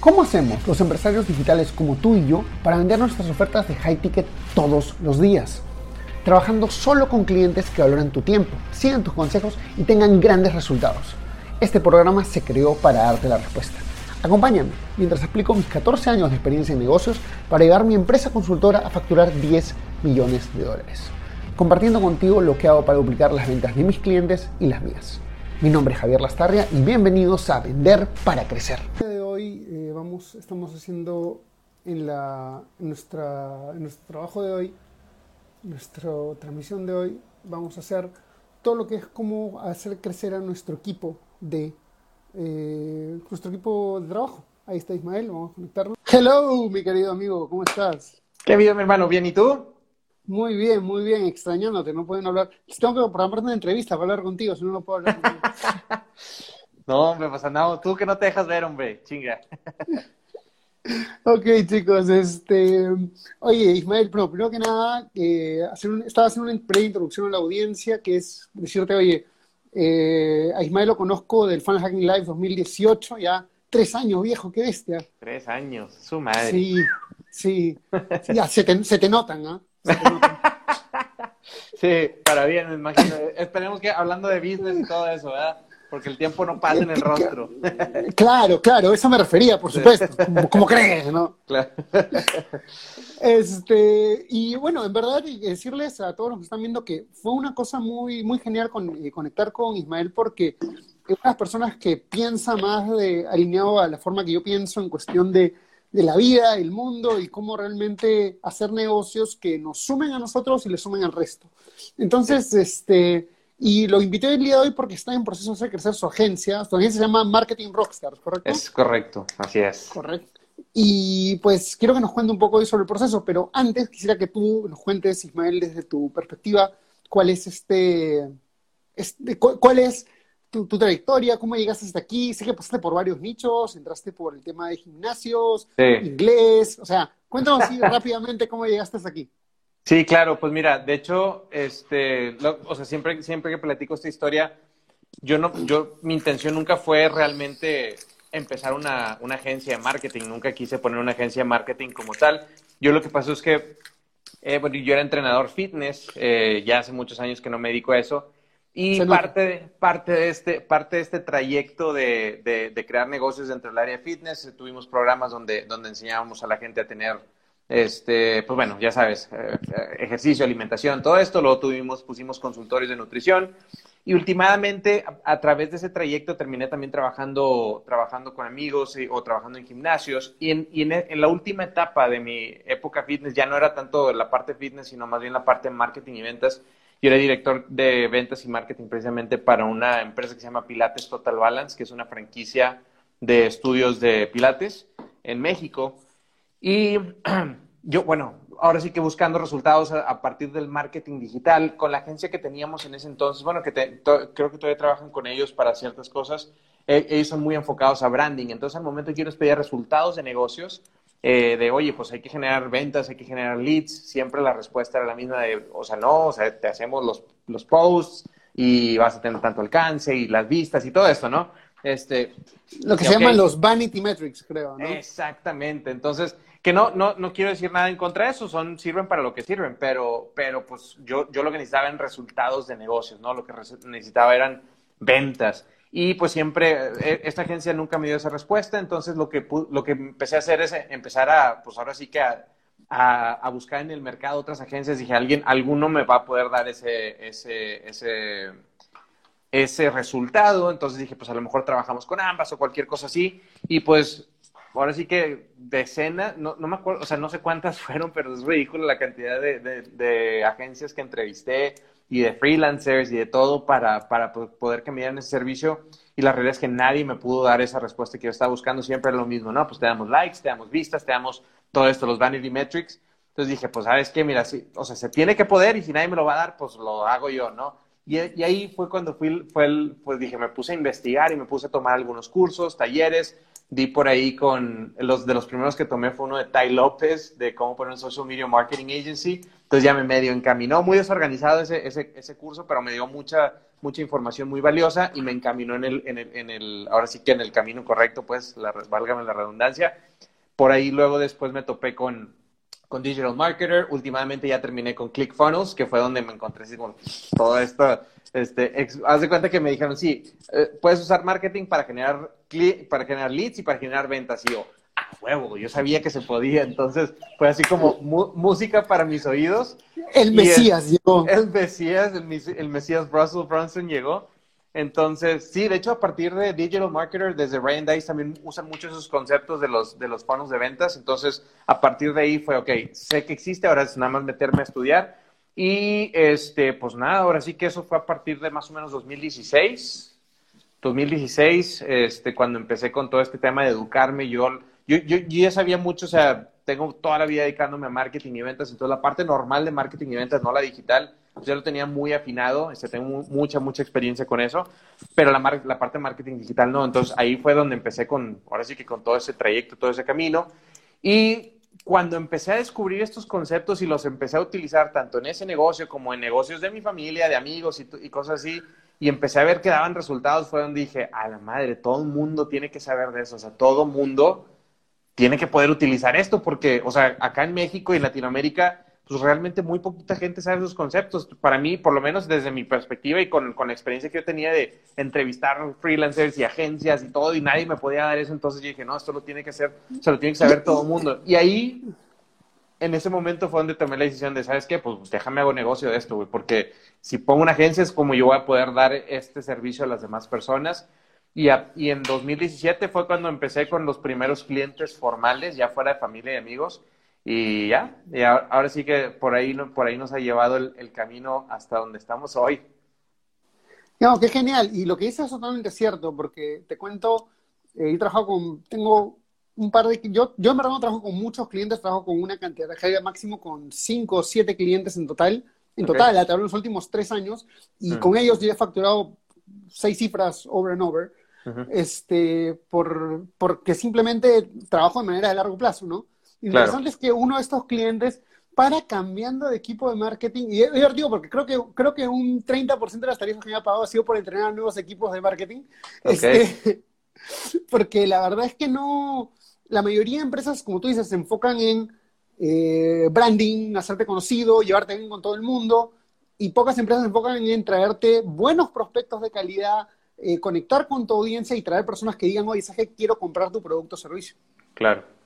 ¿Cómo hacemos los empresarios digitales como tú y yo para vender nuestras ofertas de high ticket todos los días? Trabajando solo con clientes que valoran tu tiempo, sigan tus consejos y tengan grandes resultados. Este programa se creó para darte la respuesta. Acompáñame mientras explico mis 14 años de experiencia en negocios para llevar mi empresa consultora a facturar 10 millones de dólares, compartiendo contigo lo que hago para duplicar las ventas de mis clientes y las mías. Mi nombre es Javier Lastarria y bienvenidos a Vender para Crecer. Hoy eh, vamos, estamos haciendo en, la, nuestra, nuestro trabajo de hoy, nuestra transmisión de hoy, vamos a hacer todo lo que es cómo hacer crecer a nuestro equipo de eh, nuestro equipo de trabajo. Ahí está Ismael, vamos a conectarnos. Hello, mi querido amigo, ¿cómo estás? ¿Qué vida, mi hermano? ¿Bien y tú? Muy bien, muy bien, extrañándote, no pueden hablar. Tengo que programar una entrevista para hablar contigo, si no, no puedo hablar contigo. no, hombre, pues andamos, tú que no te dejas ver, hombre, chinga. ok, chicos, este, oye, Ismael, primero que nada, eh, hacer estaba haciendo una pre-introducción a la audiencia, que es decirte, oye, eh, a Ismael lo conozco del Fan Hacking Live 2018, ya tres años viejo, qué bestia. Tres años, su madre. Sí, sí, ya se te, se te notan, ¿ah? sí, para bien, me imagino. Esperemos que hablando de business y todo eso, ¿verdad? Porque el tiempo no pasa en el rostro. Claro, claro, eso me refería, por supuesto. Como, crees, ¿no? Claro. Este, y bueno, en verdad, decirles a todos los que están viendo que fue una cosa muy, muy genial con, eh, conectar con Ismael porque es una personas que piensa más de, alineado a la forma que yo pienso en cuestión de de la vida, el mundo y cómo realmente hacer negocios que nos sumen a nosotros y le sumen al resto. Entonces, este, y lo invité el día de hoy porque está en proceso de crecer su agencia. Su agencia se llama Marketing Rockstars, ¿correcto? Es correcto, así es. Correcto. Y pues quiero que nos cuente un poco hoy sobre el proceso, pero antes quisiera que tú nos cuentes, Ismael, desde tu perspectiva, cuál es este, este cuál es tu, trayectoria, cómo llegaste hasta aquí. Sé que pasaste por varios nichos, entraste por el tema de gimnasios, inglés, o sea, cuéntanos así rápidamente cómo llegaste hasta aquí. Sí, claro, pues mira, de hecho, este, o sea, siempre, siempre que platico esta historia, yo no, yo, mi intención nunca fue realmente empezar una, una agencia de marketing, nunca quise poner una agencia de marketing como tal. Yo lo que pasó es que, eh, bueno, yo era entrenador fitness, eh, ya hace muchos años que no me dedico a eso, y parte, de, parte, de este, parte de este trayecto de, de, crear negocios dentro del área de fitness, tuvimos programas donde, donde enseñábamos a la gente a tener, este, pues bueno, ya sabes, eh, ejercicio, alimentación, todo esto. Luego tuvimos, pusimos consultorios de nutrición. Y últimamente, a, través de ese trayecto, terminé también trabajando, trabajando con amigos o trabajando en gimnasios. Y, en, y en, la última etapa de mi época fitness, ya no era tanto la parte fitness, sino más bien la parte marketing y ventas yo era director de ventas y marketing precisamente para una empresa que se llama Pilates Total Balance, que es una franquicia de estudios de Pilates en México. Y yo, bueno, ahora sí que buscando resultados a, partir del marketing digital, con la agencia que teníamos en ese entonces, bueno, que creo que todavía trabajan con ellos para ciertas cosas, e, ellos son muy enfocados a branding. Entonces, al momento les pedía resultados de negocios, eh, de, oye, pues hay que generar ventas, hay que generar leads, siempre la respuesta era la misma de, o sea, no, o sea, te hacemos los, los posts y vas a tener tanto alcance y las vistas y todo esto, ¿no? Este, Lo que se llaman los vanity metrics, creo, ¿no? Exactamente. Entonces, que no, no, no quiero decir nada en contra de eso, son, sirven para lo que sirven, pero, pero pues yo, yo lo que necesitaba eran resultados de negocios, ¿no? Lo que necesitaba eran ventas. Y pues siempre, eh, esta agencia nunca me dio esa respuesta, entonces lo que, lo que empecé a hacer es empezar a, pues ahora sí que a, a, buscar en el mercado otras agencias. Dije, alguien, alguno me va a poder dar ese, ese, ese, ese resultado. Entonces dije, pues a lo mejor trabajamos con ambas o cualquier cosa así. Y pues ahora sí que decenas, no, no me acuerdo, o sea, no sé cuántas fueron, pero es ridículo la cantidad de, de, de agencias que entrevisté y de freelancers y de todo para, para poder que me dieran ese servicio. Y la realidad es que nadie me pudo dar esa respuesta que yo estaba buscando. Siempre lo mismo, ¿no? Pues te damos likes, te damos vistas, te damos todo esto, los vanity metrics. Entonces dije, pues, ¿sabes qué? Mira, sí, o sea, se tiene que poder y si nadie me lo va a dar, pues lo hago yo, ¿no? Y, y ahí fue cuando fui, fue el, pues dije, me puse a investigar y me puse a tomar algunos cursos, talleres. Di por ahí con los de los primeros que tomé fue uno de Ty López, de cómo poner un social media marketing agency entonces ya me medio encaminó, muy desorganizado ese, ese, ese curso, pero me dio mucha, mucha información muy valiosa y me encaminó en el, en el, en el ahora sí que en el camino correcto, pues, la, válgame la redundancia. Por ahí luego después me topé con, con Digital Marketer, últimamente ya terminé con ClickFunnels, que fue donde me encontré así con todo esto, este, haz de cuenta que me dijeron, sí, eh, puedes usar marketing para generar, para generar leads y para generar ventas, y yo, huevo, yo sabía que se podía, entonces fue así como música para mis oídos. El Mesías llegó. El Mesías, el, Mesías Russell Brunson llegó. Entonces, sí, de hecho, a partir de Digital Marketer, desde Ryan Dice también usan mucho esos conceptos de los, de los fondos de ventas. Entonces, a partir de ahí fue, ok, sé que existe, ahora es nada más meterme a estudiar. Y, este, pues nada, ahora sí que eso fue a partir de más o menos 2016. 2016, este, cuando empecé con todo este tema de educarme, yo yo, yo, ya sabía mucho, o sea, tengo toda la vida dedicándome a marketing y ventas, entonces la parte normal de marketing y ventas, no la digital, ya lo tenía muy afinado, este, tengo mucha, mucha experiencia con eso, pero la, la parte de marketing digital no, entonces ahí fue donde empecé con, ahora sí que con todo ese trayecto, todo ese camino, y cuando empecé a descubrir estos conceptos y los empecé a utilizar tanto en ese negocio como en negocios de mi familia, de amigos y, y cosas así, y empecé a ver que daban resultados, fue donde dije, a la madre, todo el mundo tiene que saber de eso, o sea, todo mundo tiene que poder utilizar esto porque, o sea, acá en México y en Latinoamérica, pues realmente muy poquita gente sabe esos conceptos. Para mí, por lo menos desde mi perspectiva y con, con la experiencia que yo tenía de entrevistar freelancers y agencias y todo, y nadie me podía dar eso, entonces yo dije, no, esto lo tiene que hacer, se lo tiene que saber todo el mundo. Y ahí, en ese momento fue donde tomé la decisión de, ¿sabes qué? Pues déjame hago negocio de esto, güey, porque si pongo una agencia es como yo voy a poder dar este servicio a las demás personas y, y, en 2017 fue cuando empecé con los primeros clientes formales, ya fuera de familia y amigos. Y ya, y ahora, sí que por ahí, por ahí nos ha llevado el, camino hasta donde estamos hoy. No, qué genial. Y lo que dices es totalmente cierto, porque te cuento, eh, he trabajado con, tengo un par de, yo, yo en verdad no trabajo con muchos clientes, trabajo con una cantidad de máximo con cinco o siete clientes en total, en total, a través de los últimos tres años, y mm. con ellos yo he facturado seis cifras over and over este, por, porque simplemente trabajo de manera de largo plazo, ¿no? Interesante es que uno de estos clientes para cambiando de equipo de marketing, y yo digo porque creo que, creo que un 30% de las tarifas que me ha pagado ha sido por entrenar nuevos equipos de marketing, este, porque la verdad es que no, la mayoría de empresas, como tú dices, se enfocan en eh, branding, hacerte conocido, llevarte bien con todo el mundo, y pocas empresas se enfocan en traerte buenos prospectos de calidad, eh, conectar con tu audiencia y traer personas que digan, oye, ¿sabes quiero comprar tu producto o servicio? Claro.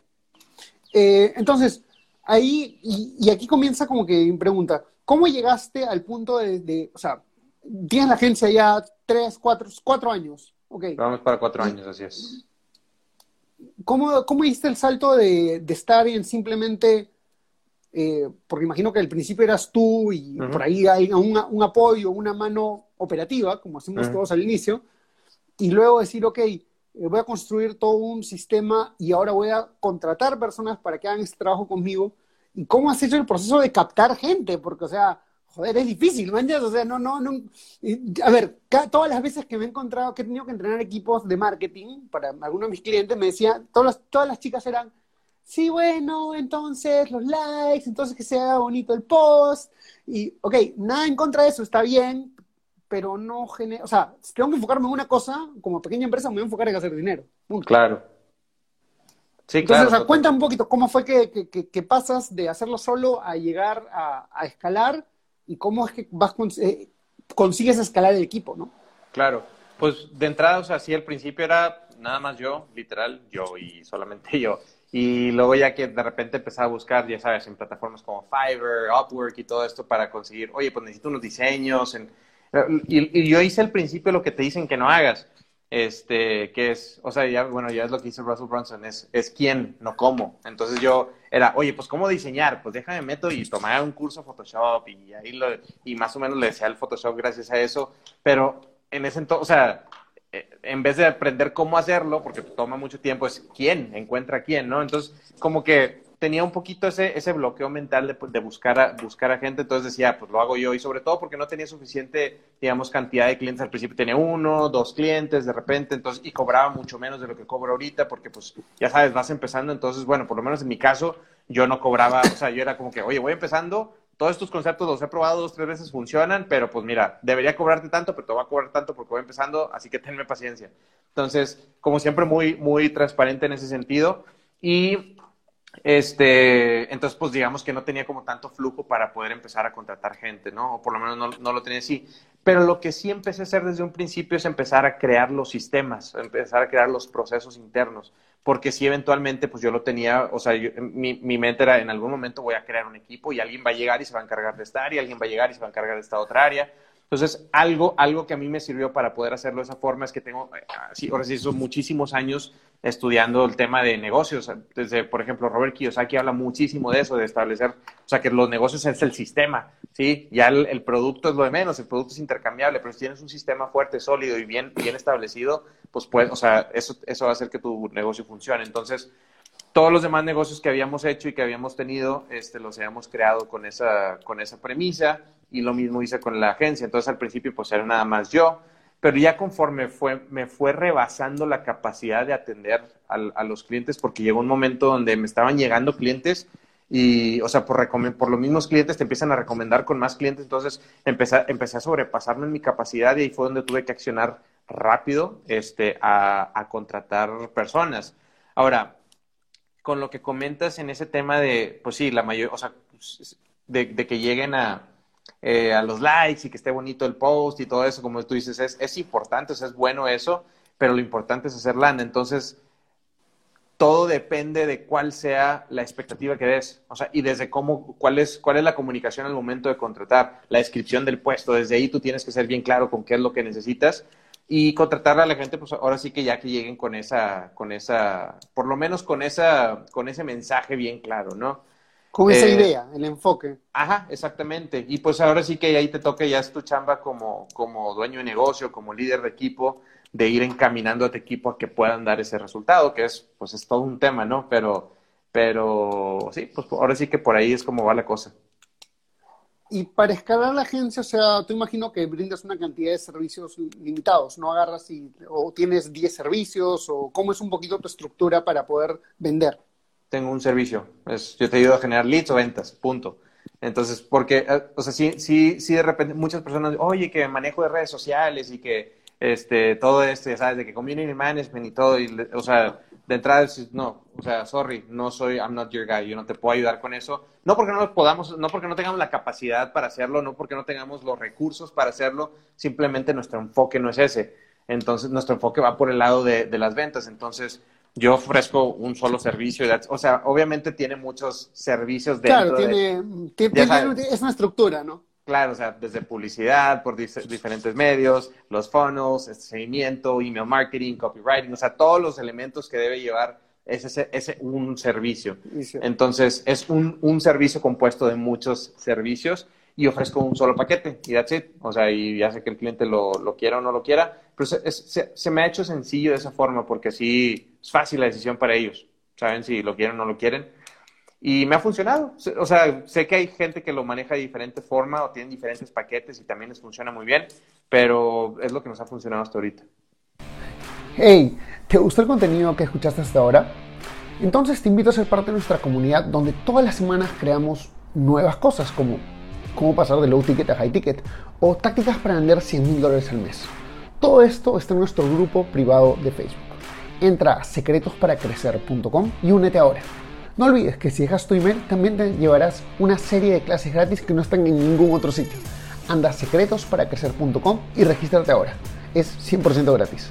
Eh, entonces, ahí, y, aquí comienza como que mi pregunta, ¿cómo llegaste al punto de, o sea, tienes la agencia ya tres, cuatro, cuatro años? Okay. Vamos para cuatro años, así es. ¿Cómo, cómo hiciste el salto de, de estar en simplemente, eh, porque imagino que al principio eras tú y por ahí hay un apoyo, una mano operativa, como hacemos todos al inicio, y luego decir, ok, eh, voy a construir todo un sistema y ahora voy a contratar personas para que hagan este trabajo conmigo. ¿Y cómo has hecho el proceso de captar gente? Porque, o sea, joder, es difícil, ¿me entiendes? O sea, no, no, no. A ver, todas las veces que me he encontrado, que he tenido que entrenar equipos de marketing para algunos de mis clientes, me decían, todas las, todas las chicas eran, sí, bueno, entonces los likes, entonces que sea bonito el post. Y, ok, nada en contra de eso, está bien, pero no genera, o sea, tengo que enfocarme en una cosa, como pequeña empresa me voy a enfocar en hacer dinero. Claro. Sí, Entonces, claro. O sea, cuenta un poquito cómo fue que, que, pasas de hacerlo solo a llegar a, escalar y cómo es que vas eh, consigues escalar el equipo, ¿no? Claro. Pues de entrada, o sea, sí, al principio era nada más yo, literal, yo y solamente yo. Y luego ya que de repente empezaba a buscar, ya sabes, en plataformas como Fiverr, Upwork y todo esto para conseguir, oye, pues necesito unos diseños, en, y, yo hice al principio lo que te dicen que no hagas, este, que es, o sea, ya, bueno, ya es lo que dice Russell Brunson, es, es quién, no cómo. Entonces yo era, oye, pues cómo diseñar, pues déjame meto y tomar un curso Photoshop y ahí lo, y más o menos le decía el Photoshop gracias a eso, pero en ese entonces, o sea, eh, en vez de aprender cómo hacerlo, porque toma mucho tiempo, es quién, encuentra quién, ¿no? Entonces, como que tenía un poquito ese, ese bloqueo mental de, de, buscar, a, buscar a gente, entonces decía, pues lo hago yo, y sobre todo porque no tenía suficiente, digamos, cantidad de clientes al principio, tenía uno, dos clientes de repente, entonces, y cobraba mucho menos de lo que cobro ahorita, porque pues, ya sabes, vas empezando, entonces, bueno, por lo menos en mi caso, yo no cobraba, o sea, yo era como que, oye, voy empezando, todos estos conceptos los he probado dos, tres veces, funcionan, pero pues mira, debería cobrarte tanto, pero te voy a cobrar tanto porque voy empezando, así que tenme paciencia. Entonces, como siempre, muy, muy transparente en ese sentido. Y este, entonces, pues digamos que no tenía como tanto flujo para poder empezar a contratar gente, ¿no? O por lo menos no, no, lo tenía así. Pero lo que sí empecé a hacer desde un principio es empezar a crear los sistemas, empezar a crear los procesos internos porque si eventualmente pues yo lo tenía, o sea, mi, mi, mente era en algún momento voy a crear un equipo y alguien va a llegar y se va a encargar de esta área, alguien va a llegar y se va a encargar de esta otra área. Entonces, algo, algo que a mí me sirvió para poder hacerlo de esa forma es que tengo, sí, ahora sí, son muchísimos años estudiando el tema de negocios. Desde, por ejemplo, Robert Kiyosaki habla muchísimo de eso, de establecer, o sea, que los negocios es el sistema, ¿sí? Ya el, el producto es lo de menos, el producto es intercambiable, pero si tienes un sistema fuerte, sólido y bien, bien establecido, pues, pues, o sea, eso, eso va a hacer que tu negocio funcione. Entonces, todos los demás negocios que habíamos hecho y que habíamos tenido, este, los habíamos creado con esa, con esa premisa y lo mismo hice con la agencia. Entonces, al principio, pues era nada más yo, pero ya conforme fue, me fue rebasando la capacidad de atender a, los clientes porque llegó un momento donde me estaban llegando clientes y, o sea, por, por los mismos clientes te empiezan a recomendar con más clientes, entonces empecé, empecé a sobrepasarme en mi capacidad y ahí fue donde tuve que accionar rápido este, a, contratar personas. Ahora, con lo que comentas en ese tema de, pues sí, la mayor, o sea, de, que lleguen a, eh, a los likes y que esté bonito el post y todo eso, como tú dices, es, es importante, o sea, es bueno eso, pero lo importante es hacer lana. Entonces, todo depende de cuál sea la expectativa que des, o sea, y desde cómo, cuál es, cuál es la comunicación al momento de contratar, la descripción del puesto, desde ahí tú tienes que ser bien claro con qué es lo que necesitas y contratar a la gente, pues ahora sí que ya que lleguen con esa, con esa, por lo menos con esa, con ese mensaje bien claro, ¿no? Con esa eh, idea, el enfoque. Ajá, exactamente. Y pues ahora sí que ahí te toca, ya es tu chamba como, como dueño de negocio, como líder de equipo, de ir encaminando a tu equipo a que puedan dar ese resultado, que es, pues es todo un tema, ¿no? Pero, pero sí, pues ahora sí que por ahí es como va la cosa. Y para escalar la agencia, o sea, tú imagino que brindas una cantidad de servicios limitados, no agarras y, o tienes 10 servicios, o cómo es un poquito tu estructura para poder vender. Tengo un servicio, es, yo te ayudo a generar leads o ventas, punto. Entonces, porque, eh, o sea, sí, sí, sí de repente muchas personas, oye, que manejo de redes sociales y que este, todo esto, ya sabes, de que community management y todo, y, o sea, de entrada no, o sea, sorry, no soy, I'm not your guy, yo no te puedo ayudar con eso. No porque no lo podamos, no porque no tengamos la capacidad para hacerlo, no porque no tengamos los recursos para hacerlo, simplemente nuestro enfoque no es ese. Entonces, nuestro enfoque va por el lado de, las ventas. Entonces, yo ofrezco un solo servicio. O sea, obviamente tiene muchos servicios dentro Claro, tiene, tiene es una estructura, ¿no? Claro, o sea, desde publicidad, por diferentes medios, los funnels, este seguimiento, email marketing, copywriting, o sea, todos los elementos que debe llevar ese, ese un servicio. Entonces, es un, un, servicio compuesto de muchos servicios y ofrezco un solo paquete y that's it. O sea, y ya sé que el cliente lo, lo quiera o no lo quiera, pero se, se, me ha hecho sencillo de esa forma porque así es fácil la decisión para ellos. Saben si lo quieren o no lo quieren y me ha funcionado. O sea, sé que hay gente que lo maneja de diferente forma o tienen diferentes paquetes y también les funciona muy bien, pero es lo que nos ha funcionado hasta ahorita. Hey, ¿te gustó el contenido que escuchaste hasta ahora? Entonces te invito a ser parte de nuestra comunidad donde todas las semanas creamos nuevas cosas como cómo pasar de low ticket a high ticket o tácticas para vender 100 mil dólares al mes. Todo esto está en nuestro grupo privado de Facebook. Entra a secretosparacrecer.com y únete ahora. No olvides que si dejas tu email también te llevarás una serie de clases gratis que no están en ningún otro sitio. Anda a secretosparacrecer.com y regístrate ahora. Es 100% gratis.